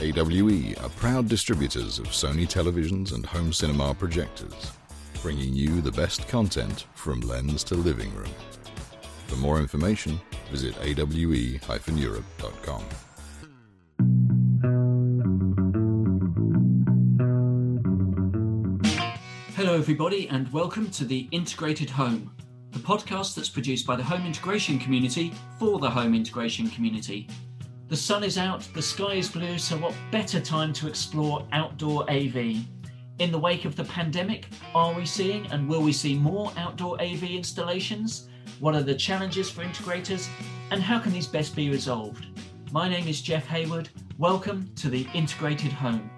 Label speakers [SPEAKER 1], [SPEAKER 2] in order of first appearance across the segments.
[SPEAKER 1] AWE are proud distributors of Sony televisions and home cinema projectors, bringing you the best content from lens to living room. For more information, visit awe-europe.com.
[SPEAKER 2] Hello, everybody, and welcome to the Integrated Home, the podcast that's produced by the home integration community for the home integration community. The sun is out, the sky is blue, so what better time to explore outdoor AV? In the wake of the pandemic, are we seeing and will we see more outdoor AV installations? What are the challenges for integrators and how can these best be resolved? My name is Jeff Hayward. Welcome to the Integrated Home.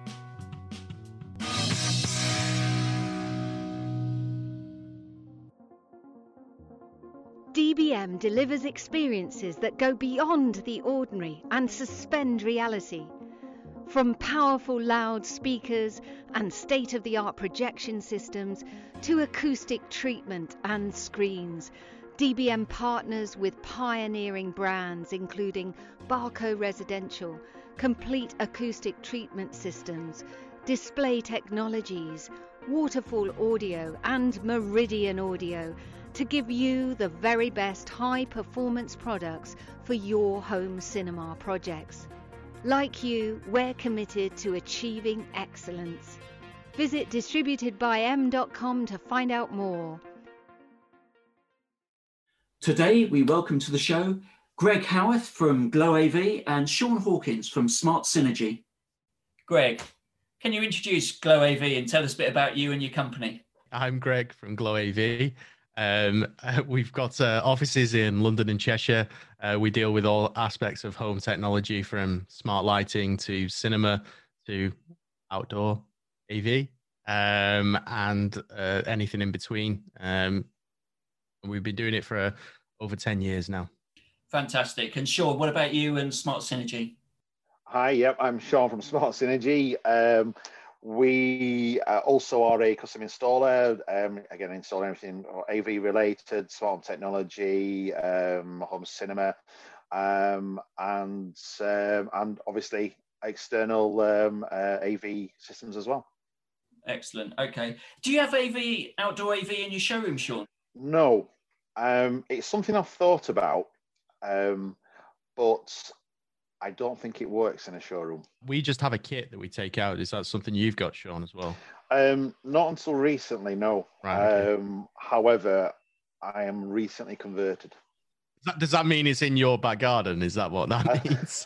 [SPEAKER 3] DBM delivers experiences that go beyond the ordinary and suspend reality. From powerful loudspeakers and state of the art projection systems to acoustic treatment and screens, DBM partners with pioneering brands including Barco Residential, Complete Acoustic Treatment Systems, Display Technologies, Waterfall Audio, and Meridian Audio to give you the very best high performance products for your home cinema projects. Like you, we're committed to achieving excellence. Visit distributedbym.com to find out more.
[SPEAKER 2] Today, we welcome to the show Greg Howarth from Glo AV and Shaun Hawkins from Smart Synergy. Greg, can you introduce Glo AV and tell us a bit about you and your company?
[SPEAKER 4] I'm Greg from Glo AV. Um, we've got uh, offices in London and Cheshire. Uh, we deal with all aspects of home technology from smart lighting to cinema to outdoor AV um, and uh, anything in between. Um, we've been doing it for uh, over 10 years now.
[SPEAKER 2] Fantastic. And Shaun, what about you and Smart Synergy?
[SPEAKER 5] Hi, yep, I'm Shaun from Smart Synergy. We uh, also are a custom installer, um, again, installing everything AV related, smart home technology, um, home cinema, um, and um, and obviously external um, uh, AV systems as well.
[SPEAKER 2] Excellent. Okay. Do you have AV, outdoor AV in your showroom, Shaun?
[SPEAKER 5] No. Um, it's something I've thought about, um, but I don't think it works in a showroom.
[SPEAKER 4] We just have a kit that we take out. Is that something you've got, Shaun, as well?
[SPEAKER 5] Um, not until recently, no. Right, okay. um, however, I am recently converted.
[SPEAKER 4] Does that, does that, mean it's in your back garden? Is that what that uh, means?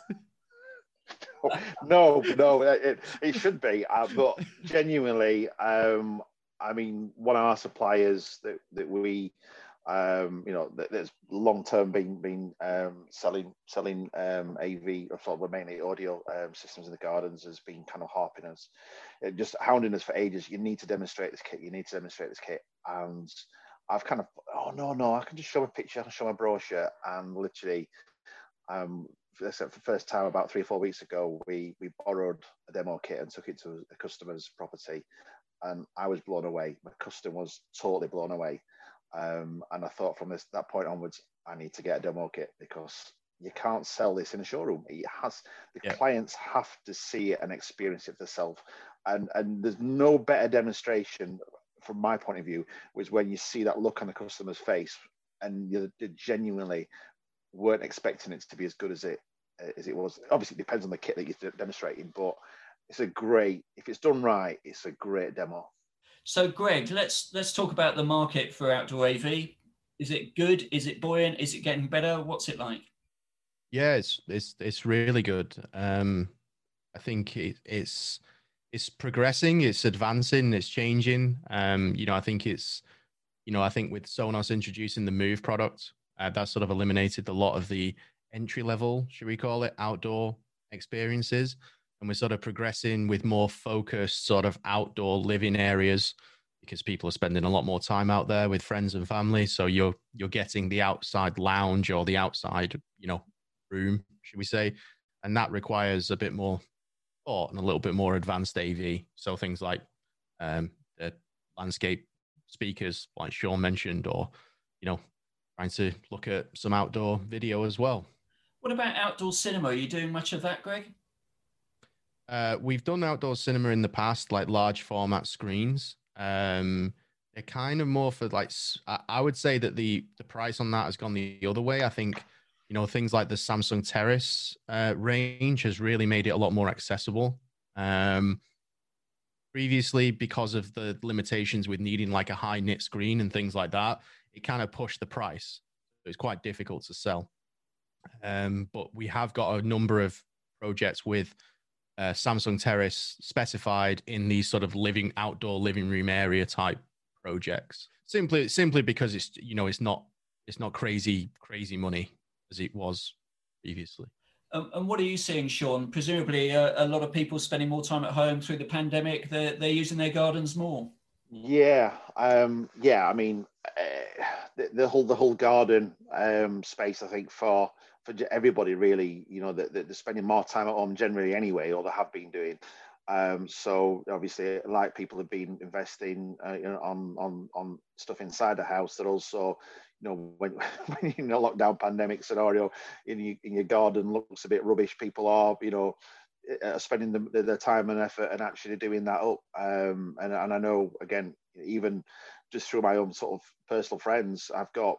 [SPEAKER 5] no, no, it, it should be. Uh, but genuinely, um, I mean, one of our suppliers that, that we um, you know, there's long term been been um, selling selling um, AV or sort of mainly audio um, systems in the gardens has been kind of harping us, it just hounding us for ages. You need to demonstrate this kit. You need to demonstrate this kit, and I've kind of oh no no I can just show a picture, I can show my brochure, and literally, um, for the first time about three or four weeks ago, we we borrowed a demo kit and took it to a customer's property, and I was blown away. My customer was totally blown away um, and I thought from this that point onwards, I need to get a demo kit because you can't sell this in a showroom. It has the yeah. clients have to see it and experience it themselves. And and there's no better demonstration from my point of view was when you see that look on the customer's face and you genuinely weren't expecting it to be as good as it as it was. Obviously, it depends on the kit that you're demonstrating, but it's a great if it's done right, it's a great demo.
[SPEAKER 2] So, Greg, let's let's talk about the market for outdoor AV. Is it good? Is it buoyant? Is it getting better? What's it like?
[SPEAKER 4] Yeah, it's it's it's really good. Um, I think it, it's it's progressing, it's advancing, it's changing. Um, you know, I think it's you know, I think with Sonos introducing the Move product, uh, that sort of eliminated a lot of the entry level, should we call it, outdoor experiences and we're sort of progressing with more focused sort of outdoor living areas because people are spending a lot more time out there with friends and family. So you're you're getting the outside lounge or the outside you know room should we say. And that requires a bit more thought and a little bit more advanced AV so things like um, the landscape speakers like Shaun mentioned or you know trying to look at some outdoor video as well.
[SPEAKER 2] What about outdoor cinema? Are you doing much of that Greg
[SPEAKER 4] Uh, we've done outdoor cinema in the past, like large format screens. Um, they're kind of more for like I would say that the the price on that has gone the other way. I think you know things like the Samsung Terrace uh, range has really made it a lot more accessible. Um, previously, because of the limitations with needing like a high nit screen and things like that, it kind of pushed the price. It's quite difficult to sell. Um, but we have got a number of projects with uh, Samsung Terrace specified in these sort of living outdoor living room area type projects. Simply, simply because it's you know it's not it's not crazy crazy money as it was previously.
[SPEAKER 2] Um, and what are you seeing, Shaun? Presumably, uh, a lot of people spending more time at home through the pandemic. They're they're using their gardens more.
[SPEAKER 5] Yeah, um, yeah. I mean, uh, the, the, whole the whole garden um, space. I think for for everybody really, you know, that they're spending more time at home generally anyway, or they have been doing. Um, so obviously, like people have been investing uh, you know, on on on stuff inside the house. That also, you know, when, when in a lockdown pandemic scenario, in your, in your garden looks a bit rubbish. People are, you know, uh, spending the, the time and effort and actually doing that up. Um, and and I know again, even just through my own sort of personal friends, I've got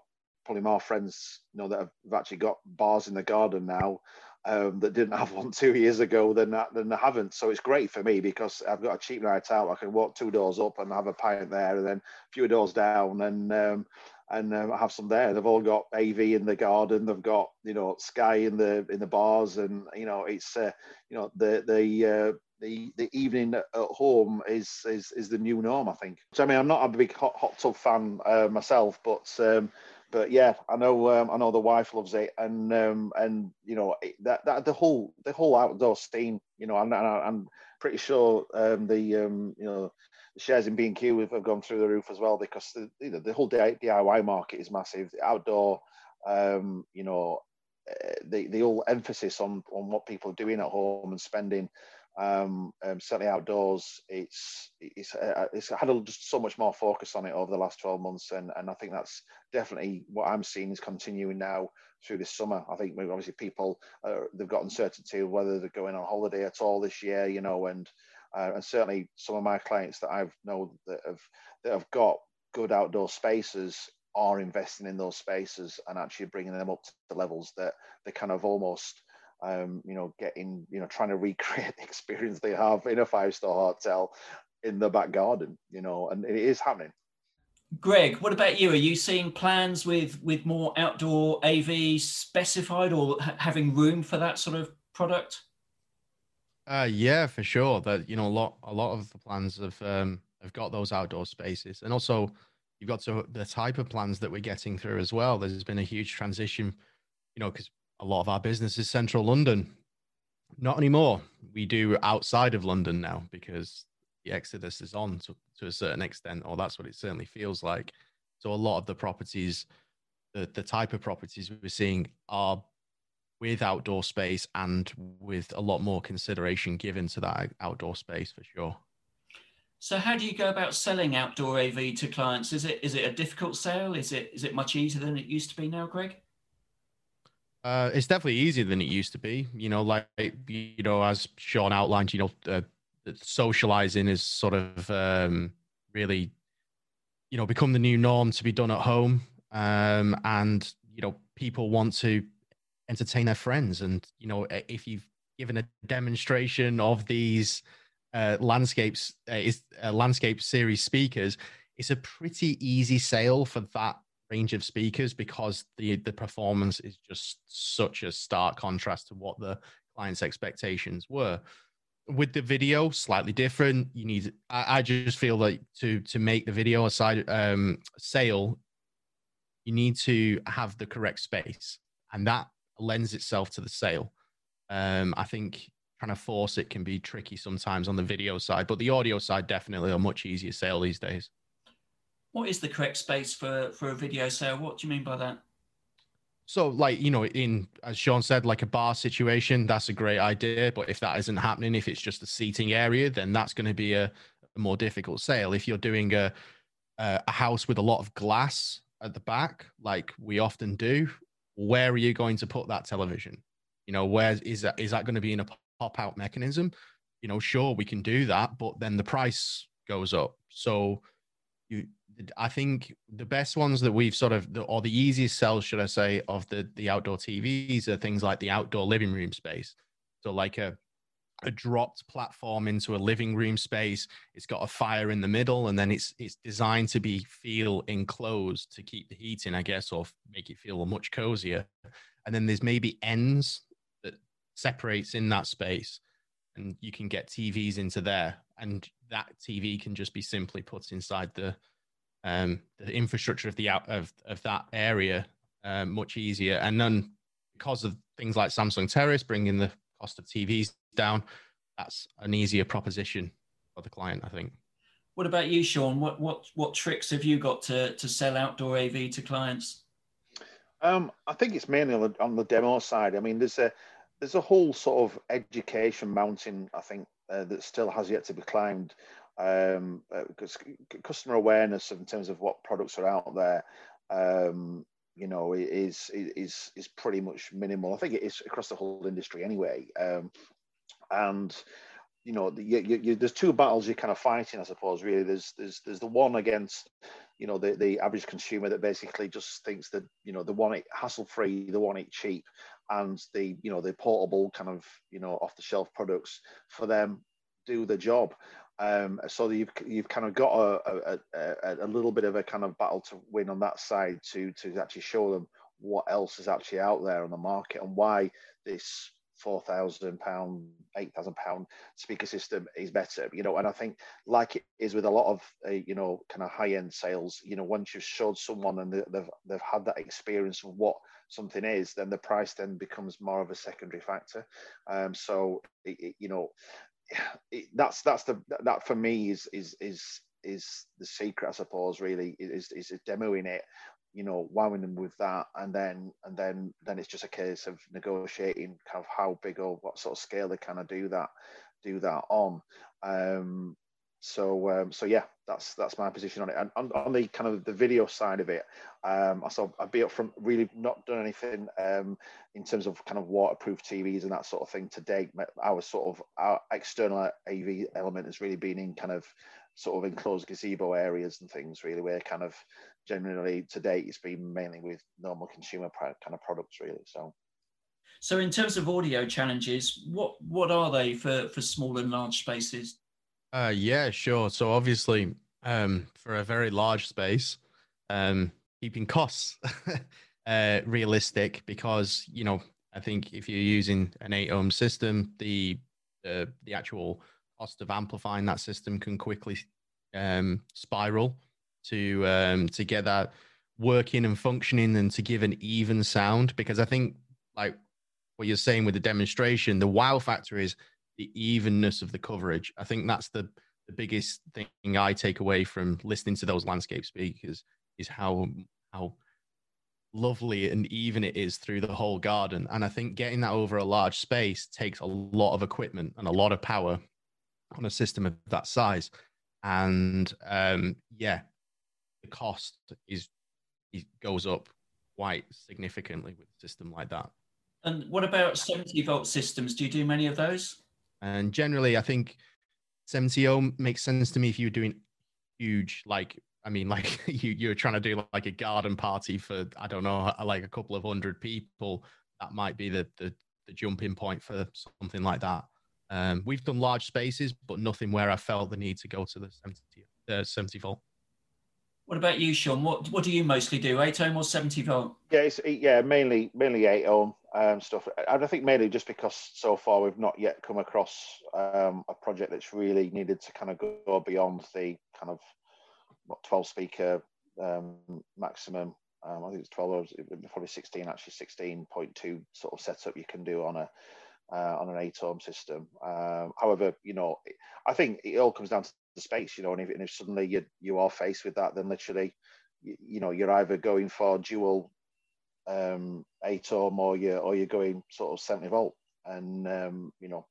[SPEAKER 5] probably more friends, you know, that have actually got bars in the garden now um, that didn't have one two years ago than that than they haven't. So it's great for me because I've got a cheap night out. I can walk two doors up and have a pint there, and then a few doors down, and um, and um, have some there. They've all got AV in the garden. They've got you know Sky in the in the bars, and you know it's uh, you know the the uh, the the evening at home is is is the new norm. I think. So I mean, I'm not a big hot, hot tub fan uh, myself, but um, but yeah, I know um, I know the wife loves it, and um, and you know that that the whole the whole outdoor scene, you know, I'm I'm pretty sure um, the um, you know the shares in B and Q have gone through the roof as well because the you know, the whole DIY market is massive. The outdoor, um, you know, the the whole emphasis on on what people are doing at home and spending um, um, certainly outdoors, it's it's uh, it's had a, just so much more focus on it over the last 12 months, and and I think that's definitely what I'm seeing is continuing now through this summer. I think obviously people uh, they've got uncertainty of whether they're going on holiday at all this year, you know, and uh, and certainly some of my clients that I've know that have that have got good outdoor spaces are investing in those spaces and actually bringing them up to the levels that they kind of almost um, you know, getting, you know, trying to recreate the experience they have in a five star hotel in the back garden, you know, and it is happening.
[SPEAKER 2] Greg, what about you? Are you seeing plans with with more outdoor AV specified or ha- having room for that sort of product?
[SPEAKER 4] Uh, yeah, for sure. That you know, a lot a lot of the plans have um, have got those outdoor spaces, and also you've got to the type of plans that we're getting through as well. There's been a huge transition, you know, because a lot of our business is central London. Not anymore. We do outside of London now because the exodus is on to, to a certain extent, or that's what it certainly feels like. So a lot of the properties, the, the type of properties we're seeing are with outdoor space and with a lot more consideration given to that outdoor space for sure.
[SPEAKER 2] So how do you go about selling outdoor AV to clients? Is it is it a difficult sale? Is it is it much easier than it used to be now, Greg?
[SPEAKER 4] Uh, it's definitely easier than it used to be. You know, like you know, as Shaun outlined, you know, uh, socializing is sort of um, really, you know, become the new norm to be done at home. Um, and you know, people want to entertain their friends, and you know, if you've given a demonstration of these uh, landscapes, uh, is uh, landscape series speakers, it's a pretty easy sale for that range of speakers because the the performance is just such a stark contrast to what the client's expectations were. With the video slightly different. You need i, I just feel like to to make the video a side um sale you need to have the correct space and that lends itself to the sale. Um i think trying to force it can be tricky sometimes on the video side but the audio side definitely a much easier sale these days
[SPEAKER 2] what is the correct space for for a video sale? What do you mean by that?
[SPEAKER 4] So, like you know, in as Shaun said, like a bar situation, that's a great idea. But if that isn't happening, if it's just a seating area, then that's going to be a, a, more difficult sale. If you're doing a a house with a lot of glass at the back, like we often do, where are you going to put that television? You know, where is that? Is that going to be in a pop out mechanism? you know, sure we can do that, but then the price goes up. So you I think the best ones that we've sort of, or the easiest sells, should I say, of the the outdoor TVs are things like the outdoor living room space. So like a a dropped platform into a living room space. It's got a fire in the middle, and then it's it's designed to be feel enclosed to keep the heat in, I guess, or make it feel much cozier. And then there's maybe ends that separates in that space, and you can get TVs into there, and that TV can just be simply put inside the um, the infrastructure of the out of, of that area um, much easier. And then because of things like Samsung Terrace bringing the cost of TVs down, that's an easier proposition for the client, I think.
[SPEAKER 2] What about you, Shaun? What what what tricks have you got to to sell outdoor AV to clients?
[SPEAKER 5] Um, I think it's mainly on the, on the demo side. I mean, there's a there's a whole sort of education mountain. I think uh, that still has yet to be climbed um, because uh, customer awareness in terms of what products are out there, um, you know, is is is pretty much minimal. I think it is across the whole industry anyway. Um, and you know, you, you, you, there's two battles you're kind of fighting, I suppose. Really, there's there's there's the one against you know the, the average consumer that basically just thinks that you know they want it hassle free, they want it cheap, and the you know the portable kind of you know off the shelf products for them do the job. Um, so you've you've kind of got a, a, a, a, little bit of a kind of battle to win on that side to to actually show them what else is actually out there on the market and why this four thousand pound, eight thousand pound speaker system is better. You know, and I think like it is with a lot of uh, you know kind of high end sales. You know, once you've showed someone and they've they've had that experience of what something is, then the price then becomes more of a secondary factor. Um, so it, it, you know, that's that's the that for me is is is is the secret, I suppose. Really, is is demoing it, you know, wowing them with that, and then and then then it's just a case of negotiating kind of how big or what sort of scale they kind of do that do that on. Um, so um, so yeah, that's that's my position on it. And on, on, the kind of the video side of it, um, I saw I'd be up from really not done anything um, in terms of kind of waterproof TVs and that sort of thing to date. Our sort of our external AV element has really been in kind of sort of enclosed gazebo areas and things really where kind of generally to date it's been mainly with normal consumer kind of products really so
[SPEAKER 2] so in terms of audio challenges what what are they for for small and large spaces
[SPEAKER 4] uh, yeah, sure. So obviously, um, for a very large space, um, keeping costs uh, realistic because you know I think if you're using an eight ohm system, the the actual cost of amplifying that system can quickly um, spiral to um, to get that working and functioning and to give an even sound. Because I think like what you're saying with the demonstration, the wow factor is the evenness of the coverage. I think that's the the biggest thing I take away from listening to those landscape speakers is how how lovely and even it is through the whole garden. And I think getting that over a large space takes a lot of equipment and a lot of power on a system of that size. And um, yeah, the cost is it goes up quite significantly with a system like that.
[SPEAKER 2] And what about 70 volt systems? Do you do many of those?
[SPEAKER 4] And generally, I think 70 ohm makes sense to me if you're doing huge, like, I mean, like you, you're trying to do like a garden party for, I don't know, like a couple of hundred people. That might be the, the, the jumping point for something like that. Um, we've done large spaces, but nothing where I felt the need to go to the 70, uh, 70 volt.
[SPEAKER 2] What about you, Shaun? What what do you mostly do? Eight ohm or seventy volt?
[SPEAKER 5] Yeah, it's yeah mainly mainly eight ohm um, stuff. And I think mainly just because so far we've not yet come across um, a project that's really needed to kind of go beyond the kind of what twelve speaker um, maximum. Um, I think it's twelve. or Probably sixteen. Actually, sixteen point two sort of setup you can do on a uh, on an ohm system. Um, however, you know, I think it all comes down to the space, you know, and if, and if suddenly you you are faced with that, then literally, you know, you're either going for dual um, eight ohm or you or you're going sort of 70 volt, and um, you know,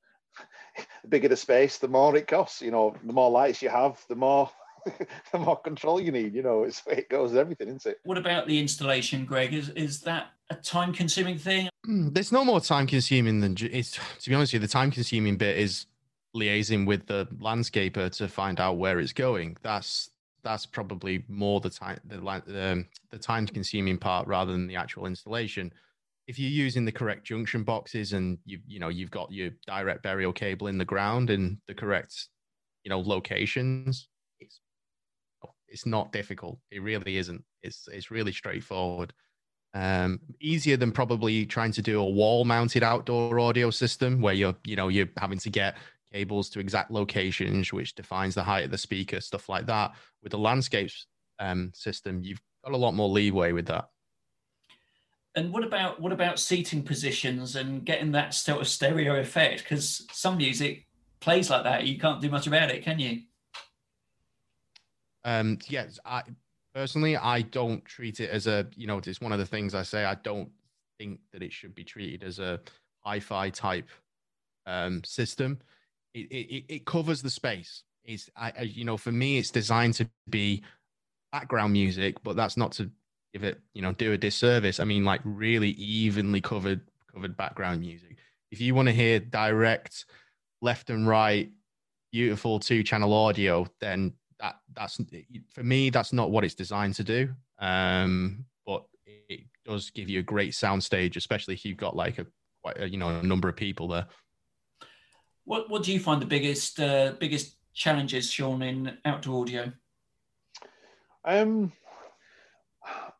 [SPEAKER 5] the bigger the space, the more it costs. You know, the more lights you have, the more the more control you need. You know, it's it goes everything, isn't it?
[SPEAKER 2] What about the installation, Greg? Is is that a time consuming thing?
[SPEAKER 4] Hmm, there's no more time consuming than it's. To be honest with you, the time consuming bit is liaising with the landscaper to find out where it's going. That's that's probably more the time the um, the time consuming part rather than the actual installation. If you're using the correct junction boxes and you you know you've got your direct burial cable in the ground in the correct you know locations, it's it's not difficult. It really isn't. It's it's really straightforward. Um, easier than probably trying to do a wall mounted outdoor audio system where you're you know you're having to get cables to exact locations, which defines the height of the speaker, stuff like that. With the landscapes um, system, you've got a lot more leeway with that.
[SPEAKER 2] And what about what about seating positions and getting that sort of stereo effect? Because some music plays like that, you can't do much about it, can you?
[SPEAKER 4] Um, yes, I personally I don't treat it as a you know it's one of the things I say I don't think that it should be treated as a hi-fi type um, system it, it, it covers the space. It's I, I, you know for me it's designed to be background music, but that's not to give it you know do a disservice. I mean like really evenly covered covered background music. If you want to hear direct left and right beautiful two channel audio, then that that's for me that's not what it's designed to do. Um, but it does give you a great sound stage, especially if you've got like a quite a, you know a number of people there.
[SPEAKER 2] What What do you find the biggest uh, biggest challenges, Shaun, in outdoor audio?
[SPEAKER 5] Um,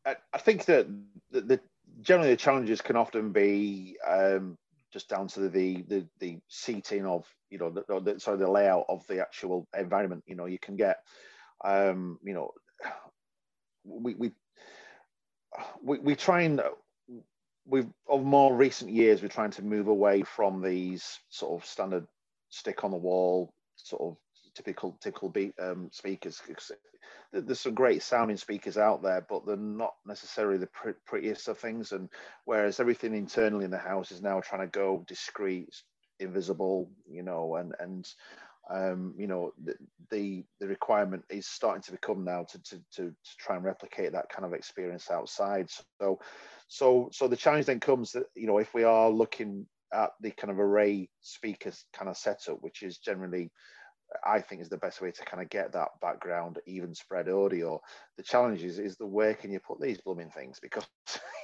[SPEAKER 5] I, I think that the, the, generally the challenges can often be um, just down to the, the the seating of you know the, the sorry the layout of the actual environment. You know, you can get um, you know we we we, we try and we've of more recent years we're trying to move away from these sort of standard stick on the wall sort of typical typical beat um, speakers. There's some great sounding speakers out there, but they're not necessarily the pr- prettiest of things. And whereas everything internally in the house is now trying to go discreet, invisible, you know, and and um, you know the, the, the requirement is starting to become now to, to to to try and replicate that kind of experience outside. So so so the challenge then comes that you know if we are looking at the kind of array speakers kind of setup, which is generally I think is the best way to kind of get that background even spread audio. The challenge is, is the where can you put these blooming things? Because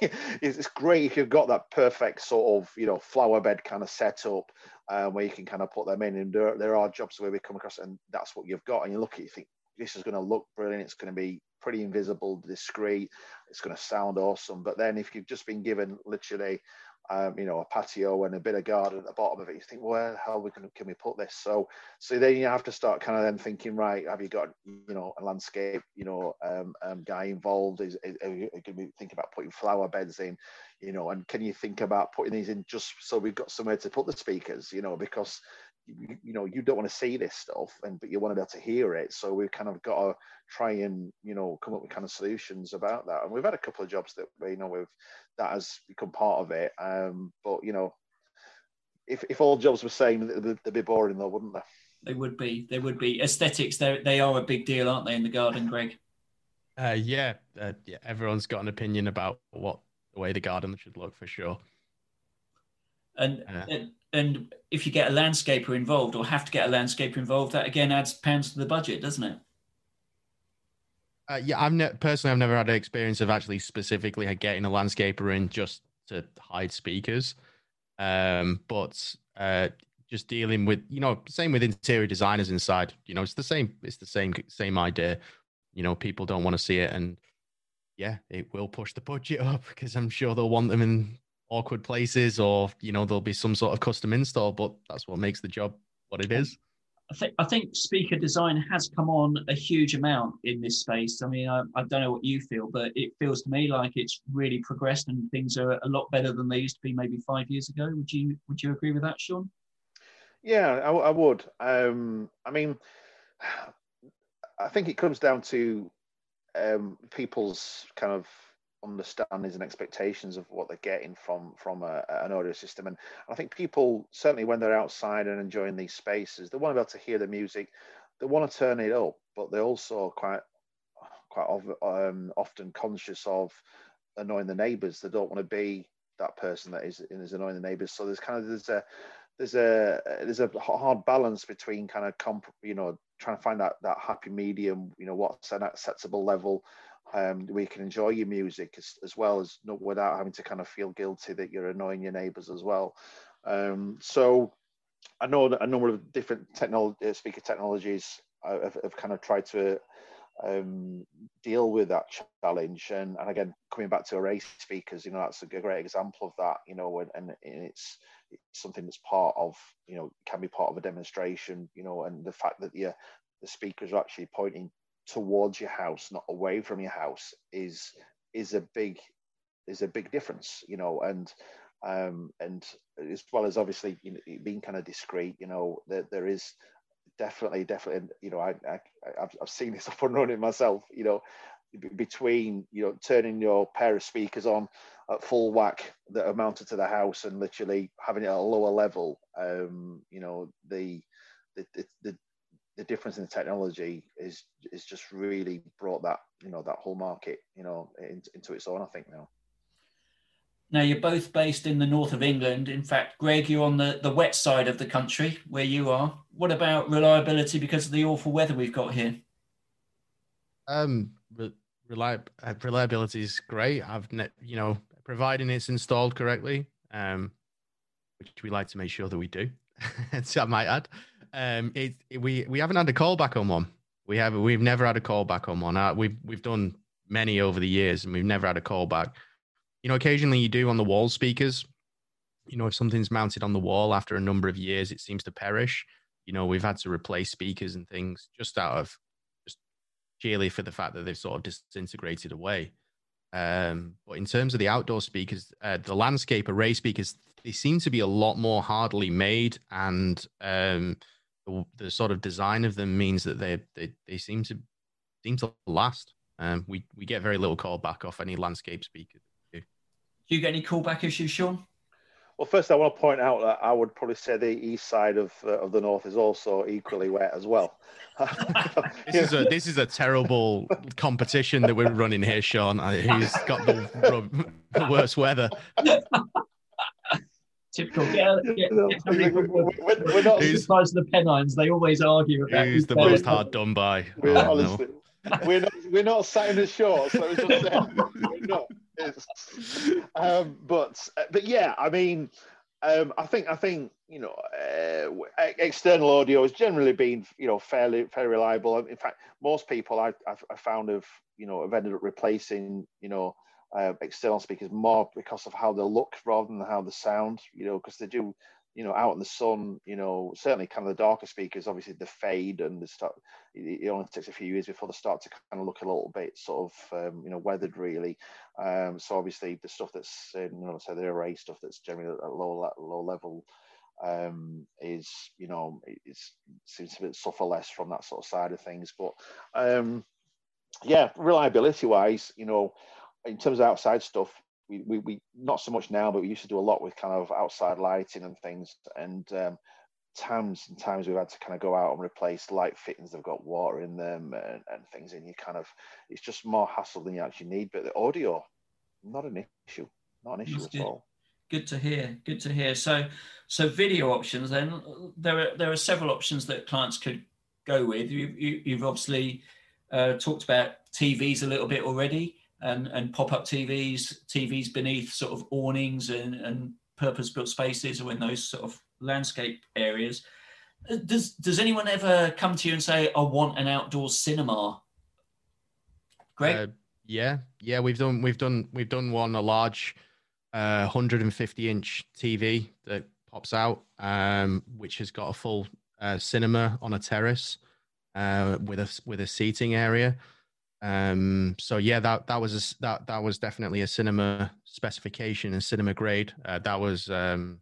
[SPEAKER 5] it's great if you've got that perfect sort of, you know, flower bed kind of setup um, where you can kind of put them in. And there, there are jobs where we come across and that's what you've got. And you look at it, you think this is going to look brilliant. It's going to be pretty invisible, discreet. It's going to sound awesome. But then if you've just been given literally um, you know, a patio and a bit of garden at the bottom of it. You think, where the hell we can, can we put this? So, so then you have to start kind of then thinking, right, have you got, you know, a landscape, you know, um, um, guy involved? Is, is, are you going to think about putting flower beds in, you know, and can you think about putting these in just so we've got somewhere to put the speakers, you know, because you, you, know you don't want to see this stuff and but you want to be able to hear it. So we've kind of got to try and you know come up with kind of solutions about that. And we've had a couple of jobs that you know we've that has become part of it. Um but you know if, if all jobs were same they'd, they'd be boring though wouldn't they?
[SPEAKER 2] They would be they would be. Aesthetics they they are a big deal aren't they in the garden greg?
[SPEAKER 4] Uh, yeah, uh, yeah everyone's got an opinion about what the way the garden should look for sure
[SPEAKER 2] and, yeah. and and if you get a landscaper involved or have to get a landscaper involved, that again adds pounds to the budget, doesn't it?
[SPEAKER 4] Uh, yeah, I've ne- personally I've never had an experience of actually specifically getting a landscaper in just to hide speakers, um, but uh, just dealing with you know same with interior designers inside. You know, it's the same. It's the same same idea. You know, people don't want to see it, and yeah, it will push the budget up because I'm sure they'll want them in awkward places or you know there'll be some sort of custom install but that's what makes the job what it is
[SPEAKER 2] I think I think speaker design has come on a huge amount in this space. I mean, I, I, don't know what you feel, but it feels to me like it's really progressed and things are a lot better than they used to be maybe five years ago. Would you Would you agree with that, Shaun?
[SPEAKER 5] Yeah, I, I would. Um, I mean, I think it comes down to um, people's kind of understandings and expectations of what they're getting from from a, an audio system. And I think people certainly when they're outside and enjoying these spaces, they want to be able to hear the music. They want to turn it up, but they're also quite quite um, often conscious of annoying the neighbours. They don't want to be that person that is is annoying the neighbours. So there's kind of there's a there's a there's a hard balance between kind of comp, you know trying to find that that happy medium. You know, what's an acceptable level um, can enjoy your music as, as well as not without having to kind of feel guilty that you're annoying your neighbours as well. Um, so I know that a number of different uh, speaker technologies have, have kind of tried to um, deal with that challenge. And, and again, coming back to array speakers, you know, that's a great example of that, you know, and, and it's, it's something that's part of, you know, can be part of a demonstration, you know, and the fact that the speakers are actually pointing towards your house, not away from your house is, is a big, is a big difference, you know, and, um, and as well as obviously you know, being kind of discreet, you know, there, there is definitely, definitely, you know, I, I I've, I've seen this up and running myself, you know, between you know turning your pair of speakers on at full whack that are mounted to the house and literally having it at a lower level um you know the the the, the difference in the technology is is just really brought that you know that whole market you know into, into its own i think now
[SPEAKER 2] now, you're both based in the north of England. In fact, Greg, you're on the, the wet side of the country where you are. What about reliability because of the awful weather we've got here?
[SPEAKER 4] Um, reliab- uh, reliability is great. I've, ne- you know, providing it's installed correctly, um, which we like to make sure that we do. so I might add, um, it, it, we we haven't had a callback on one. We have we've never had a callback on one. Uh, we've we've done many over the years, and we've never had a callback you know, occasionally you do on the wall speakers. You know, if something's mounted on the wall after a number of years, it seems to perish. You know, we've had to replace speakers and things just out of just purely for the fact that they've sort of disintegrated away. Um, but in terms of the outdoor speakers, uh, the landscape array speakers, they seem to be a lot more hardly made, and um, the, the, sort of design of them means that they they, they seem to seem to last. Um, we we get very little callback off any landscape speakers.
[SPEAKER 2] Do you get any callback issues, Shaun?
[SPEAKER 5] Well, first, I want to point out that I would probably say the east side of uh, of the north is also equally wet as well.
[SPEAKER 4] this is a this is a terrible competition that we're running here, Shaun. Uh, who's got the, the worst weather?
[SPEAKER 2] Typical. Yeah, yeah, we're, not surprised the Pennines. They always argue about
[SPEAKER 4] who's the most hard done by.
[SPEAKER 5] We're, oh, honestly, no. we're not we're not sat in the shorts. So it's just, we're not um, but but yeah, I mean, um, I think I think you know uh, external audio has generally been you know fairly fairly reliable. In fact, most people I I found have you know have ended up replacing you know uh, external speakers more because of how they look rather than how they sound. You know, because they do you know, out in the sun, you know, certainly kind of the darker speakers, obviously the fade and the start, it, only takes a few years before they start to kind of look a little bit sort of, um, you know, weathered really. Um, so obviously the stuff that's, in, you know, so the array stuff that's generally at low, low level um, is, you know, it seems to suffer less from that sort of side of things. But um, yeah, reliability wise, you know, in terms of outside stuff, we, we, we not so much now, but we used to do a lot with kind of outside lighting and things. And um, times and times we've had to kind of go out and replace light fittings that have got water in them and, and things. And you kind of, it's just more hassle than you actually need. But the audio, not an issue, not an issue That's at good. all.
[SPEAKER 2] Good to hear. Good to hear. So, so video options. Then there are there are several options that clients could go with. You, you, you've obviously uh, talked about TVs a little bit already and, and pop-up TVs, TVs beneath sort of awnings and, and purpose-built spaces or in those sort of landscape areas. Uh, does does anyone ever come to you and say, "I want an outdoor cinema"? Great. Uh,
[SPEAKER 4] yeah, yeah, we've done we've done we've done one a large uh, 150 inch TV that pops out, um, which has got a full uh, cinema on a terrace uh, with a with a seating area. Um, so yeah, that that was a, that that was definitely a cinema specification and cinema grade. Uh, that was um,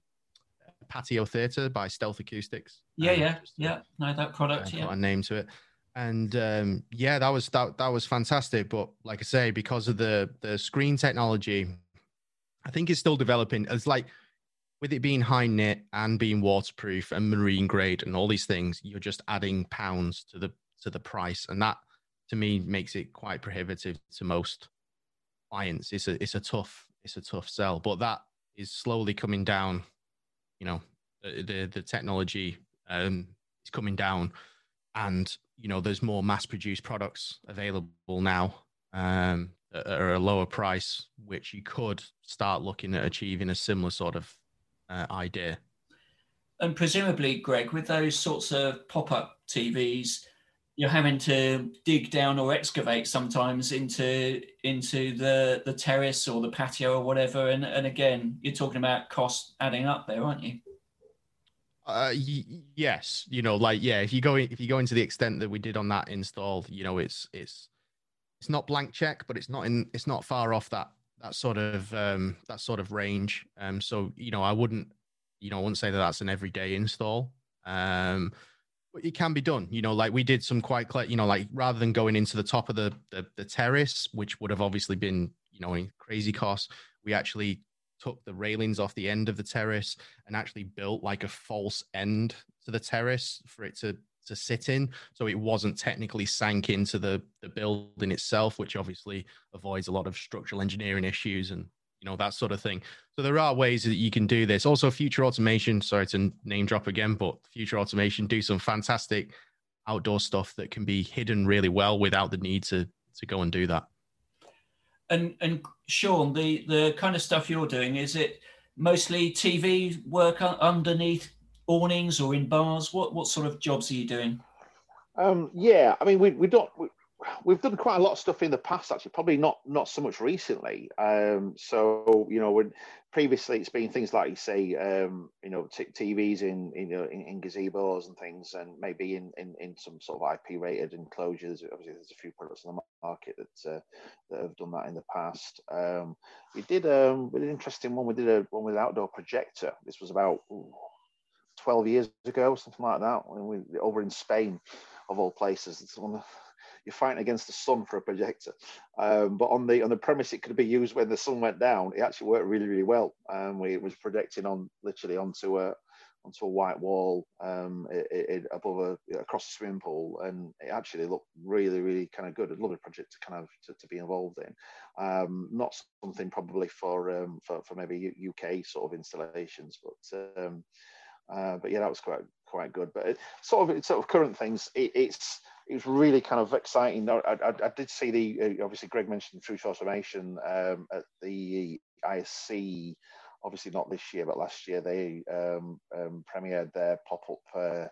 [SPEAKER 4] Patio Theatre by Stealth Acoustics.
[SPEAKER 2] Yeah, um, yeah, yeah. No, that product. Uh, yeah,
[SPEAKER 4] a name to it. And um, yeah, that was that that was fantastic. But like I say, because of the the screen technology, I think it's still developing. It's like with it being high nit and being waterproof and marine grade and all these things, you're just adding pounds to the to the price, and that to me makes it quite prohibitive to most clients. It's a it's a tough it's a tough sell, but that is slowly coming down. You know, the the, the technology um, is coming down, and you know there's more mass produced products available now um, at a lower price, which you could start looking at achieving a similar sort of uh, idea.
[SPEAKER 2] And presumably, Greg, with those sorts of pop up TVs, you're having to dig down or excavate sometimes into into the the terrace or the patio or whatever. And and again, you're talking about cost adding up there, aren't you?
[SPEAKER 4] Uh, y- yes, you know, like yeah, if you go if you go into the extent that we did on that install, you know, it's it's it's not blank check, but it's not in it's not far off that that sort of um that sort of range. Um, so you know, I wouldn't you know I wouldn't say that that's an everyday install. Um, it can be done. You know, like we did some quite clear you know, like rather than going into the top of the the, the terrace, which would have obviously been you know crazy cost we actually took the railings off the end of the terrace and actually built like a false end to the terrace for it to to sit in so it wasn't technically sank into the the building itself which obviously avoids a lot of structural engineering issues and you know that sort of thing so there are ways that you can do this also future automation sorry to name drop again but future automation do some fantastic outdoor stuff that can be hidden really well without the need to to go and do that
[SPEAKER 2] and and Shaun, the the kind of stuff you're doing is it mostly TV work underneath awnings or in bars? What what sort of jobs are you doing?
[SPEAKER 5] Um, yeah, I mean we we don't we, we've done quite a lot of stuff in the past actually probably not not so much recently. Um, so you know when previously it's been things like you say um, you know t- tvs in you know in, in, gazebos and things and maybe in, in in some sort of ip rated enclosures. Obviously there's a few products on the market that uh, that have done that in the past. Um, we did um an interesting one. We did a one with outdoor projector. This was about ooh, 12 years ago something like that when we over in spain of all places. It's one of you're fighting against the sun for a projector. Um, but on the on the premise it could be used when the sun went down, it actually worked really really well. Um, we, it was projecting on literally onto a onto a white wall um, it, it, above a across the swimming pool, and it actually looked really really kind of good. A lovely project to kind of to, to be involved in. Um, not something probably for um, for for maybe UK sort of installations, but um, uh, but yeah, that was quite quite good. But it, sort of sort of current things, it, it's it was really kind of exciting. I, I, I did see the uh, obviously Greg mentioned Future Transformation um, at the ISE. Obviously not this year, but last year they um, um, premiered their pop-up uh,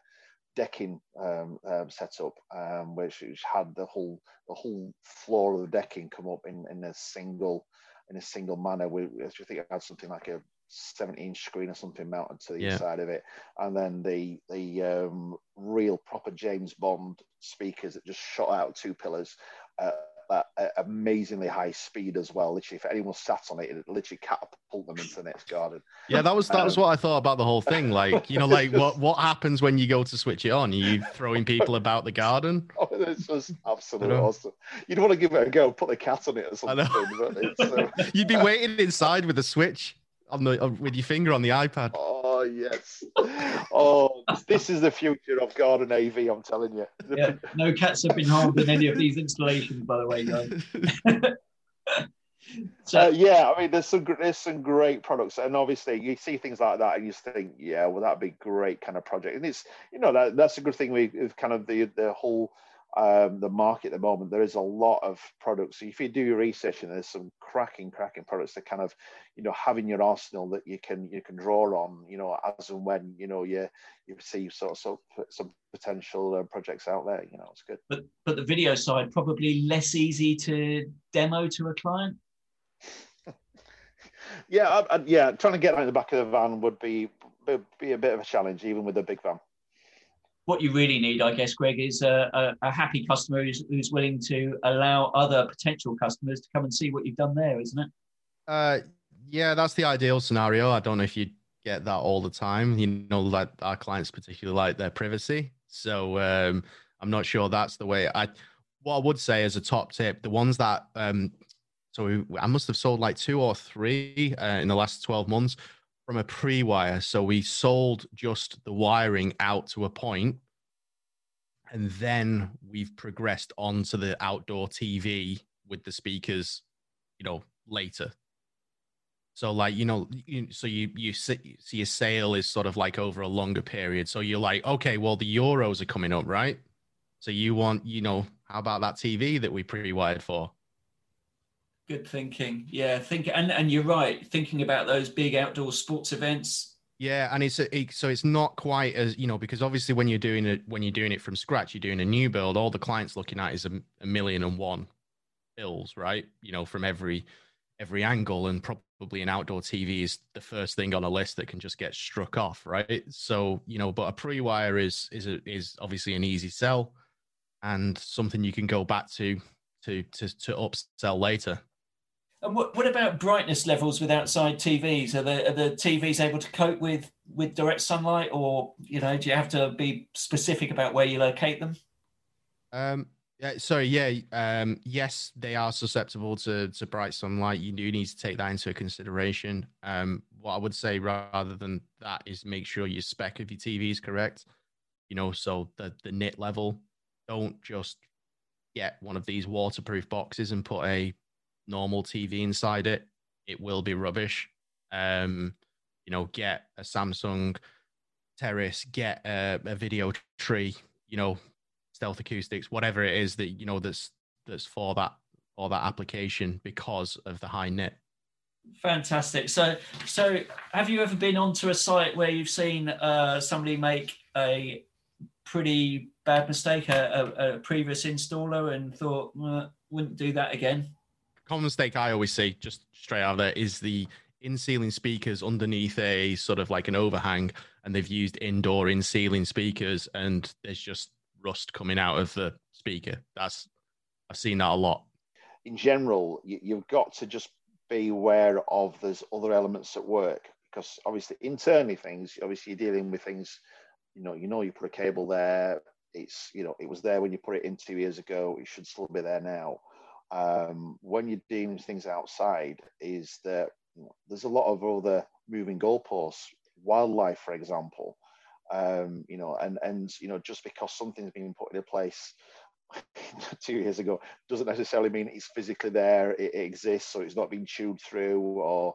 [SPEAKER 5] decking um, um, setup, um, which, which, had the whole the whole floor of the decking come up in, in a single in a single manner. We, I think it had something like a 17 inch screen or something mounted to the yeah. inside of it and then the the um, real proper james bond speakers that just shot out two pillars uh, at amazingly high speed as well. Literally, if anyone sat on it, it literally catapult them into the next garden.
[SPEAKER 4] Yeah, that was that um, was what I thought about the whole thing. Like, you know, like what what happens when you go to switch it on? Are you throwing people about the garden?
[SPEAKER 5] Oh, it's just absolutely awesome. You'd want to give it a go, put the cat on it or something. Uh...
[SPEAKER 4] You'd be waiting inside with the switch on the with your finger on the iPad.
[SPEAKER 5] Oh yes. Oh, this is the future of garden AV. I'm telling you.
[SPEAKER 2] Yeah, no cats have been harmed in any of these installations, by the way, guys.
[SPEAKER 5] so uh, yeah, I mean, there's some there's some great products, and obviously you see things like that, and you think, yeah, well, that'd be great kind of project. And it's you know that that's a good thing with kind of the the whole um, the market at the moment, there is a lot of products. So if you do your research, and there's some cracking, cracking products that kind of, you know, having your arsenal that you can you can draw on, you know, as and when you know you you see sort of, some potential uh, projects out there. You know, it's good.
[SPEAKER 2] But but the video side probably less easy to demo to a client.
[SPEAKER 5] yeah, I, I, yeah, trying to get out in the back of the van would be be a bit of a challenge, even with a big van
[SPEAKER 2] what you really need, I guess, Greg, is a, a, a happy customer who's, who's, willing to allow other potential customers to come and see what you've done there, isn't it?
[SPEAKER 4] Uh, yeah, that's the ideal scenario. I don't know if you get that all the time. You know, that our clients particularly like their privacy. So um, I'm not sure that's the way. I what I would say as a top tip, the ones that um, so we, I must have sold like two or three uh, in the last 12 months from a pre-wire. So we sold just the wiring out to a point, and then we've progressed on to the outdoor TV with the speakers, you know, later. So like you know, you, so you you see, see your sale is sort of like over a longer period. So you're like, okay, well the Euros are coming up, right? So you want, you know, how about that TV that we pre-wired for?
[SPEAKER 2] Good thinking. Yeah, think and and you're right. Thinking about those big outdoor sports events.
[SPEAKER 4] Yeah, and it's a, it, so it's not quite as you know because obviously when you're doing it when you're doing it from scratch, you're doing a new build. All the client's looking at is a, a million and one bills, right? You know, from every every angle, and probably an outdoor TV is the first thing on a list that can just get struck off, right? So you know, but a pre-wire is is a, is obviously an easy sell and something you can go back to to to, to upsell later.
[SPEAKER 2] And what, what about brightness levels with outside TVs? Are the are the TVs able to cope with with direct sunlight, or you know, do you have to be specific about where you locate them?
[SPEAKER 4] Um, yeah, sorry, yeah, um, yes, they are susceptible to to bright sunlight. You do need to take that into consideration. Um, what I would say rather than that is make sure your spec of your TV is correct. You know, so the the nit level don't just get one of these waterproof boxes and put a normal TV inside it. It will be rubbish. Um, you know, get a Samsung Terrace, get a, a video tree, you know, stealth acoustics, whatever it is that you know that's that's for that or that application because of the high nit.
[SPEAKER 2] Fantastic. So, so have you ever been onto a site where you've seen uh, somebody make a pretty bad mistake, a, a, a previous installer, and thought wouldn't do that again?
[SPEAKER 4] Common mistake I always see, just straight out of there, is the in ceiling speakers underneath a sort of like an overhang, and they've used indoor in ceiling speakers, and there's just rust coming out of the speaker. That's I've seen that a lot.
[SPEAKER 5] In general, you, you've got to just be aware of there's other elements at work because obviously internally things obviously you're dealing with things you know you know you put a cable there it's you know it was there when you put it in two years ago it should still be there now um, when you're with things outside is that there's a lot of other moving goalposts wildlife for example um, you know and and you know just because something's been put in place two years ago doesn't necessarily mean it's physically there it, it exists or it's not being chewed through or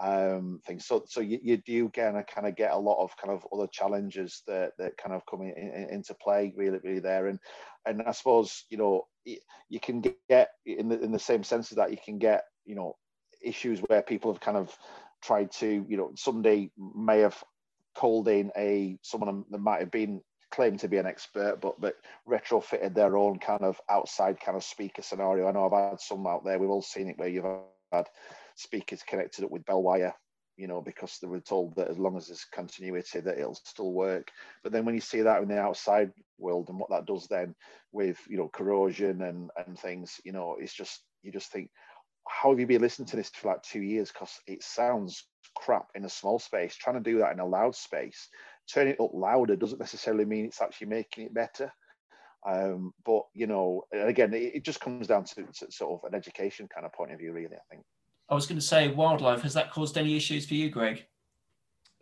[SPEAKER 5] um, things. So, so you, you do kind of kind of get a lot of kind of other challenges that that kind of come in, in, into play really, really there. And and I suppose you know you can get in the in the same sense as that you can get you know issues where people have kind of tried to you know somebody may have called in a someone that might have been claimed to be an expert, but but retrofitted their own kind of outside kind of speaker scenario. I know I've had some out there. We've all seen it where you've had speakers connected up with bell wire you know, because they were told that as long as there's continuity, that it'll still work. But then when you see that in the outside world and what that does then with, you know, corrosion and and things, you know, it's just you just think, how have you been listening to this for like two years? Because it sounds crap in a small space. Trying to do that in a loud space, turning it up louder doesn't necessarily mean it's actually making it better. Um, but you know, again, it, it just comes down to, to sort of an education kind of point of view, really. I think.
[SPEAKER 2] I was going to say wildlife. Has that caused any issues for you, Greg?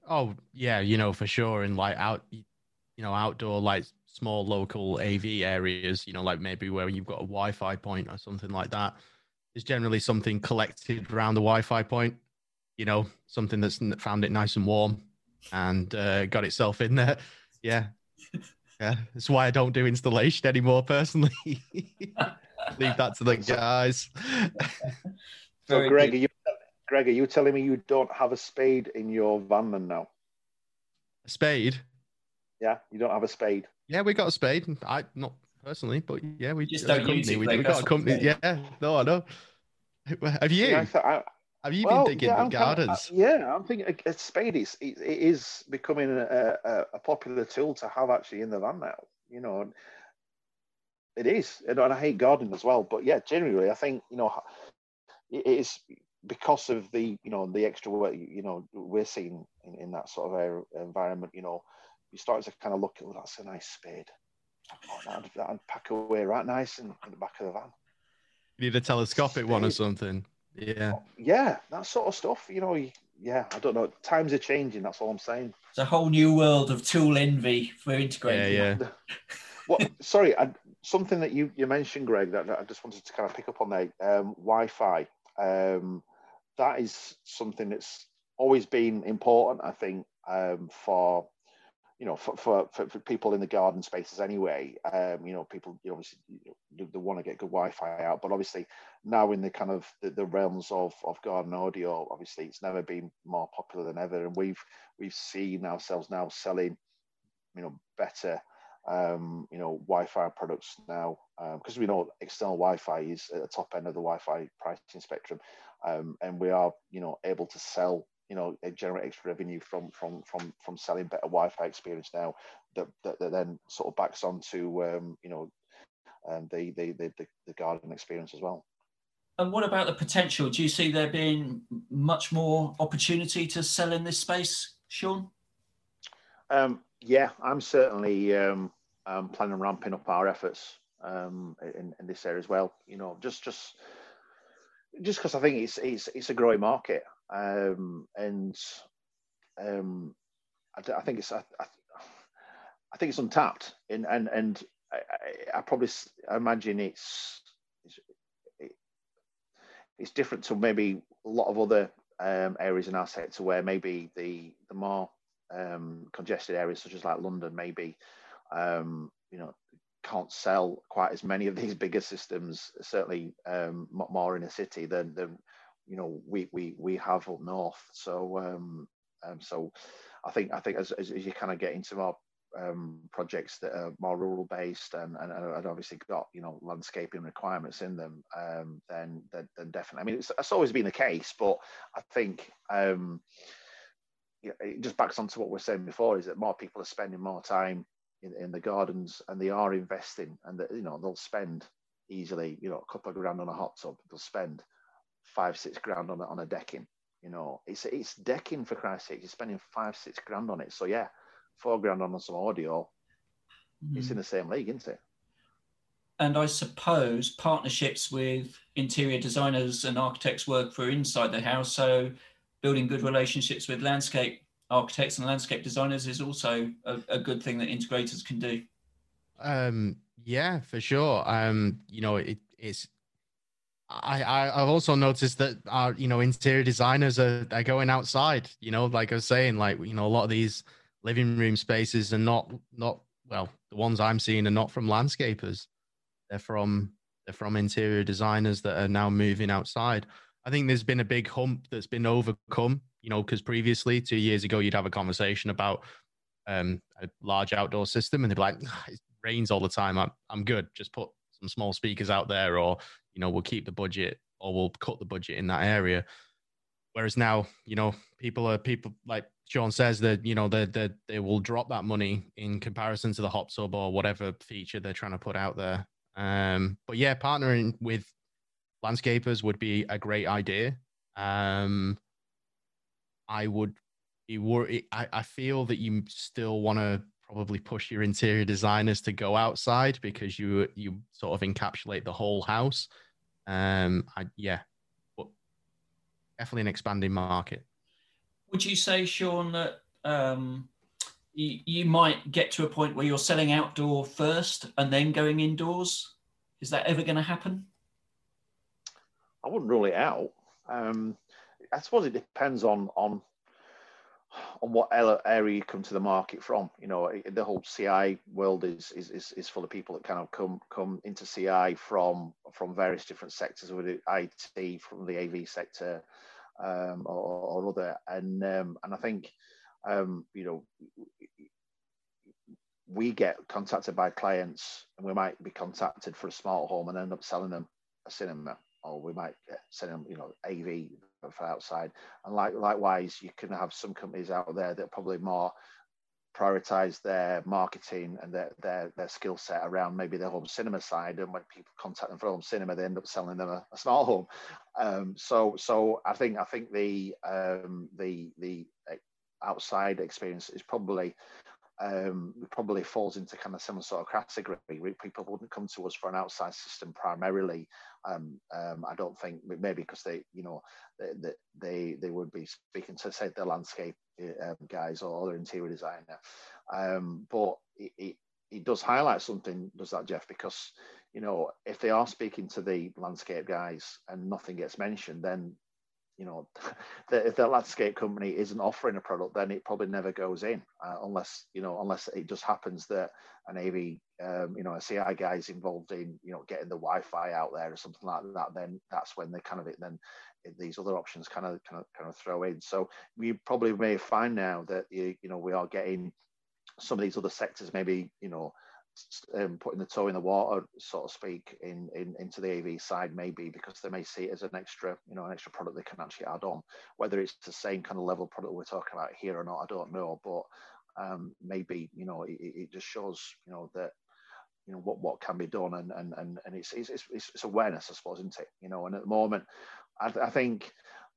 [SPEAKER 4] Oh yeah, you know for sure. And like out, you know, outdoor like small local AV areas, you know, like maybe where you've got a Wi-Fi point or something like that, is generally something collected around the Wi-Fi point. You know, something that's found it nice and warm and uh, got itself in there. Yeah, yeah. That's why I don't do installation anymore personally. Leave that to the guys.
[SPEAKER 5] So, Greg, are you, Greg, are you telling me you don't have a spade in your van now?
[SPEAKER 4] A spade?
[SPEAKER 5] Yeah, you don't have a spade.
[SPEAKER 4] Yeah, we got a spade. I not personally, but yeah, we
[SPEAKER 2] just don't use it.
[SPEAKER 4] We, we got a company. Yeah, no, I know. Have you? Yeah, I, have you well, been digging yeah, uh, gardens?
[SPEAKER 5] Kind of, yeah, I'm thinking a, a spade is it, it is becoming a, a, a, popular tool to have actually in the van now. You know, it is, and, and I hate gardening as well. But yeah, generally, I think you know it is because of the you know the extra work you know we're seeing in, in that sort of environment. You know, you start to kind of look at oh, that's a nice spade. Oh, that'd, that'd pack away right nice in, in the back of the van.
[SPEAKER 4] You need a telescopic spade. one or something. Yeah.
[SPEAKER 5] Yeah, that sort of stuff. You know, yeah, I don't know. Times are changing. That's all I'm saying.
[SPEAKER 2] It's a whole new world of tool envy for integrating.
[SPEAKER 4] Yeah, yeah.
[SPEAKER 5] well, sorry, I, something that you, you mentioned, Greg, that, that, I just wanted to kind of pick up on there. Um, Wi-Fi um, that is something that's always been important, I think, um, for you know, for, for, for, people in the garden spaces anyway, um, you know, people you obviously they, they want to get good Wi-Fi out, but obviously now in the kind of the, the, realms of, of garden audio, obviously it's never been more popular than ever, and we've we've seen ourselves now selling, you know, better, um, you know, Wi-Fi products now because um, we know external Wi-Fi is at the top end of the Wi-Fi pricing spectrum, um, and we are you know able to sell you know generate extra revenue from from from from selling better Wi-Fi experience now that that, that then sort of backs onto um, you know um, the, the the the garden experience as well.
[SPEAKER 2] And what about the potential? Do you see there being much more opportunity to sell in this space, Shaun?
[SPEAKER 5] Um, yeah, I'm certainly um, um, planning on ramping up our efforts um, in, in this area as well. You know, just just just because I think it's it's it's a growing market um, and um, I, I, think it's I, I, think it's untapped, and and and I, I probably imagine it's it's, it's different to maybe a lot of other um, areas in our sector where maybe the the more um, congested areas such as like London maybe um, you know can't sell quite as many of these bigger systems certainly um, more in a city than than you know we we we have up north. So um, um so I think I think as as, you kind of get into more um, projects that are more rural based and, and, and obviously got you know landscaping requirements in them, um, then, then, then definitely. I mean, it's, it's always been the case, but I think um, it just backs onto what we we're saying before: is that more people are spending more time in, in the gardens and they are investing, and that you know they'll spend easily you know a couple of grand on a hot tub. They'll spend five, six grand on a, on a decking. You know, it's it's decking for Christ's sake. You're spending five, six grand on it. So yeah, four grand on some audio. Mm. It's in the same league, isn't it?
[SPEAKER 2] And I suppose partnerships with interior designers and architects work for inside the house. So building good relationships with landscape architects and landscape designers is also a, a good thing that integrators can do.
[SPEAKER 4] Um, yeah, for sure. Um, you know, it, it's I, I have also noticed that our you know interior designers are, are going outside. You know, like I was saying, like you know a lot of these living room spaces are not not well the ones I'm seeing are not from landscapers. They're from they're from interior designers that are now moving outside. I think there's been a big hump that's been overcome. You know, because previously two years ago you'd have a conversation about um, a large outdoor system and they'd be like, it rains all the time. I'm I'm good. Just put some small speakers out there or you know we'll keep the budget or we'll cut the budget in that area whereas now you know people are people like Shaun says that you know that they, they will drop that money in comparison to the hot sub or whatever feature they're trying to put out there um but yeah partnering with landscapers would be a great idea um i would be worried i, I feel that you still want to probably push your interior designers to go outside because you you sort of encapsulate the whole house. Um, I, yeah, but definitely an expanding market.
[SPEAKER 2] Would you say, Shaun, that um, you, you might get to a point where you're selling outdoor first and then going indoors? Is that ever going to happen?
[SPEAKER 5] I wouldn't rule it out. Um, I suppose it depends on on on what area you come to the market from. You know, the whole CI world is is is, is full of people that kind of come come into CI from from various different sectors, whether IT from the AV sector um, or, or, other, and um, and I think um, you know we get contacted by clients, and we might be contacted for a smart home and end up selling them a cinema, or we might send them you know AV for outside. And like likewise, you can have some companies out there that probably more prioritize their marketing and their their, their skill set around maybe their home cinema side and when people contact them for home cinema they end up selling them a, a small home um, so so i think i think the um, the the outside experience is probably um, probably falls into kind of similar sort of category. People wouldn't come to us for an outside system primarily. Um, um, I don't think maybe because they, you know, they, they they would be speaking to say the landscape um, guys or other interior designer. Um, but it, it, it does highlight something, does that, Jeff? Because you know, if they are speaking to the landscape guys and nothing gets mentioned, then you know, if the landscape company isn't offering a product, then it probably never goes in, uh, unless you know, unless it just happens that an AV, um, you know, a CI guy is involved in, you know, getting the Wi-Fi out there or something like that. Then that's when they kind of it then these other options kind of kind of kind of throw in. So we probably may find now that you know we are getting some of these other sectors maybe you know um, putting the toe in the water, so to speak, in, in into the AV side, maybe because they may see it as an extra, you know, an extra product they can actually add on. Whether it's the same kind of level product we're talking about here or not, I don't know. But um, maybe you know, it, it just shows you know that you know what what can be done, and and and, and it's, it's it's awareness, I suppose, isn't it? You know, and at the moment, I, I think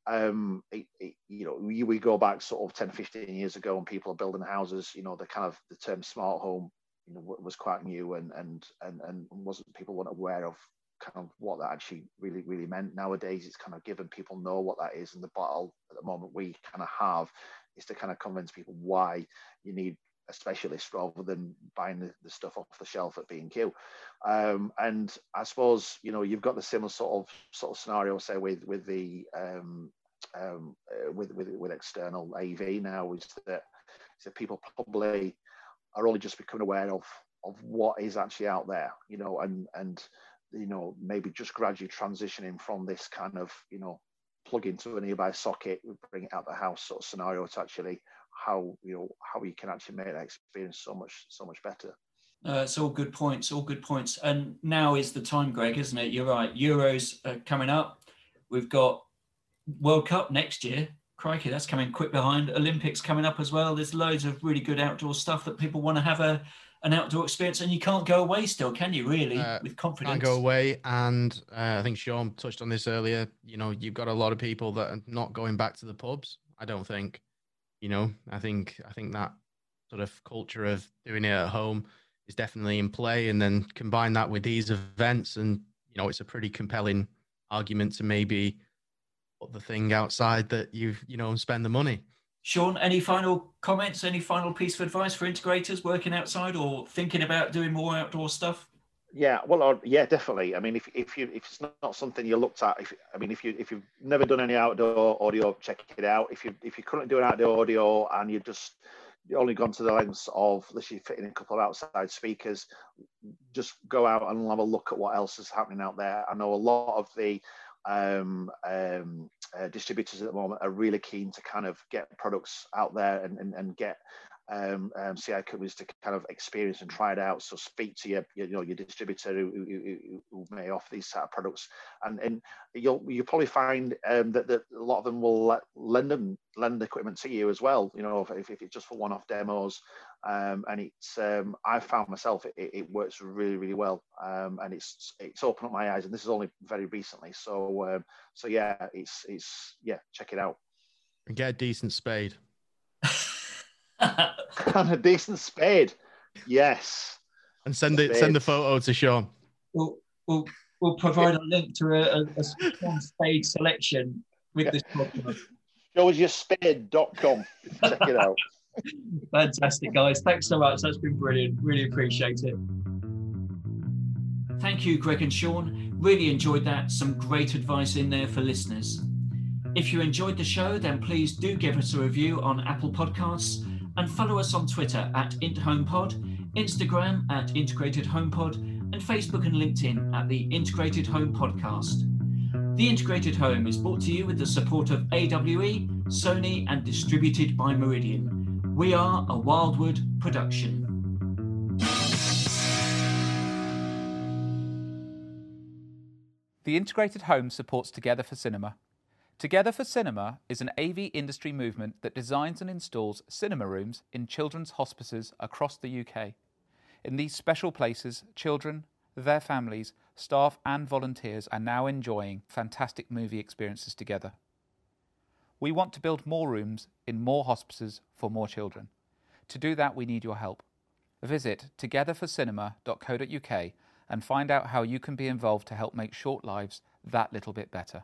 [SPEAKER 5] um, it, it, you know, we, we go back sort of 10, 15 years ago and people are building houses, you know, the kind of the term smart home you know was quite new and and and and wasn't people weren't aware of kind of what that actually really really meant nowadays it's kind of given people know what that is and the battle at the moment we kind of have is to kind of convince people why you need a specialist rather than buying the, the stuff off the shelf at B&Q. Um, and I suppose, you know, you've got the similar sort of sort of scenario, say, with with the um, um, uh, with, with with external AV now, is that, is that people probably are only just becoming aware of of what is actually out there, you know, and and you know maybe just gradually transitioning from this kind of you know plug into a nearby socket, bring it out the house sort of scenario to actually how you know how you can actually make that experience so much so much better.
[SPEAKER 2] Uh, it's all good points, all good points. And now is the time, Greg, isn't it? You're right. Euros are coming up. We've got World Cup next year crikey, that's coming quick behind. Olympics coming up as well. There's loads of really good outdoor stuff that people want to have a an outdoor experience, and you can't go away still, can you? Really, uh, with confidence.
[SPEAKER 4] Can't go away, and uh, I think Shaun touched on this earlier. You know, you've got a lot of people that are not going back to the pubs. I don't think. You know, I think I think that sort of culture of doing it at home is definitely in play, and then combine that with these events, and you know, it's a pretty compelling argument to maybe the thing outside that you've you know spend the money.
[SPEAKER 2] Shaun, any final comments? Any final piece of advice for integrators working outside or thinking about doing more outdoor stuff?
[SPEAKER 5] Yeah, well, uh, yeah, definitely. I mean, if, if you if it's not something you looked at, if I mean, if you if you've never done any outdoor audio, check it out. If you if you're currently doing outdoor audio and you just you only gone to the lengths of literally fitting a couple of outside speakers, just go out and have a look at what else is happening out there. I know a lot of the um, um, uh, distributors at the moment are really keen to kind of get products out there and, and, and get um, um, CI companies to kind of experience and try it out. So speak to your, you know, your distributor who, who, who may offer these sort of products, and and you'll you'll probably find um, that, that a lot of them will lend them lend equipment to you as well. You know, if, if it's just for one-off demos, um, and it's um, I found myself it, it, works really really well, um, and it's it's opened up my eyes, and this is only very recently. So um, so yeah, it's it's yeah, check it out.
[SPEAKER 4] And get a decent spade.
[SPEAKER 5] And a decent spade. Yes.
[SPEAKER 4] And send it. Send the photo to Shaun.
[SPEAKER 2] We'll, we'll, we'll provide a link to a, a, a spade selection with yeah. this podcast.
[SPEAKER 5] Showusyourspade.com. Check it out.
[SPEAKER 2] Fantastic, guys. Thanks so much. That's been brilliant. Really appreciate it. Thank you, Greg and Shaun. Really enjoyed that. Some great advice in there for listeners. If you enjoyed the show, then please do give us a review on Apple Podcasts and follow us on Twitter at IntHomePod, Instagram at Integrated HomePod, and Facebook and LinkedIn at the Integrated Home Podcast. The Integrated Home is brought to you with the support of AWE, Sony, and distributed by Meridian. We are a Wildwood production.
[SPEAKER 6] The Integrated Home supports Together for Cinema. Together for Cinema is an AV industry movement that designs and installs cinema rooms in children's hospices across the UK. In these special places, children, their families, staff, and volunteers are now enjoying fantastic movie experiences together. We want to build more rooms in more hospices for more children. To do that, we need your help. Visit togetherforcinema.co.uk and find out how you can be involved to help make short lives that little bit better.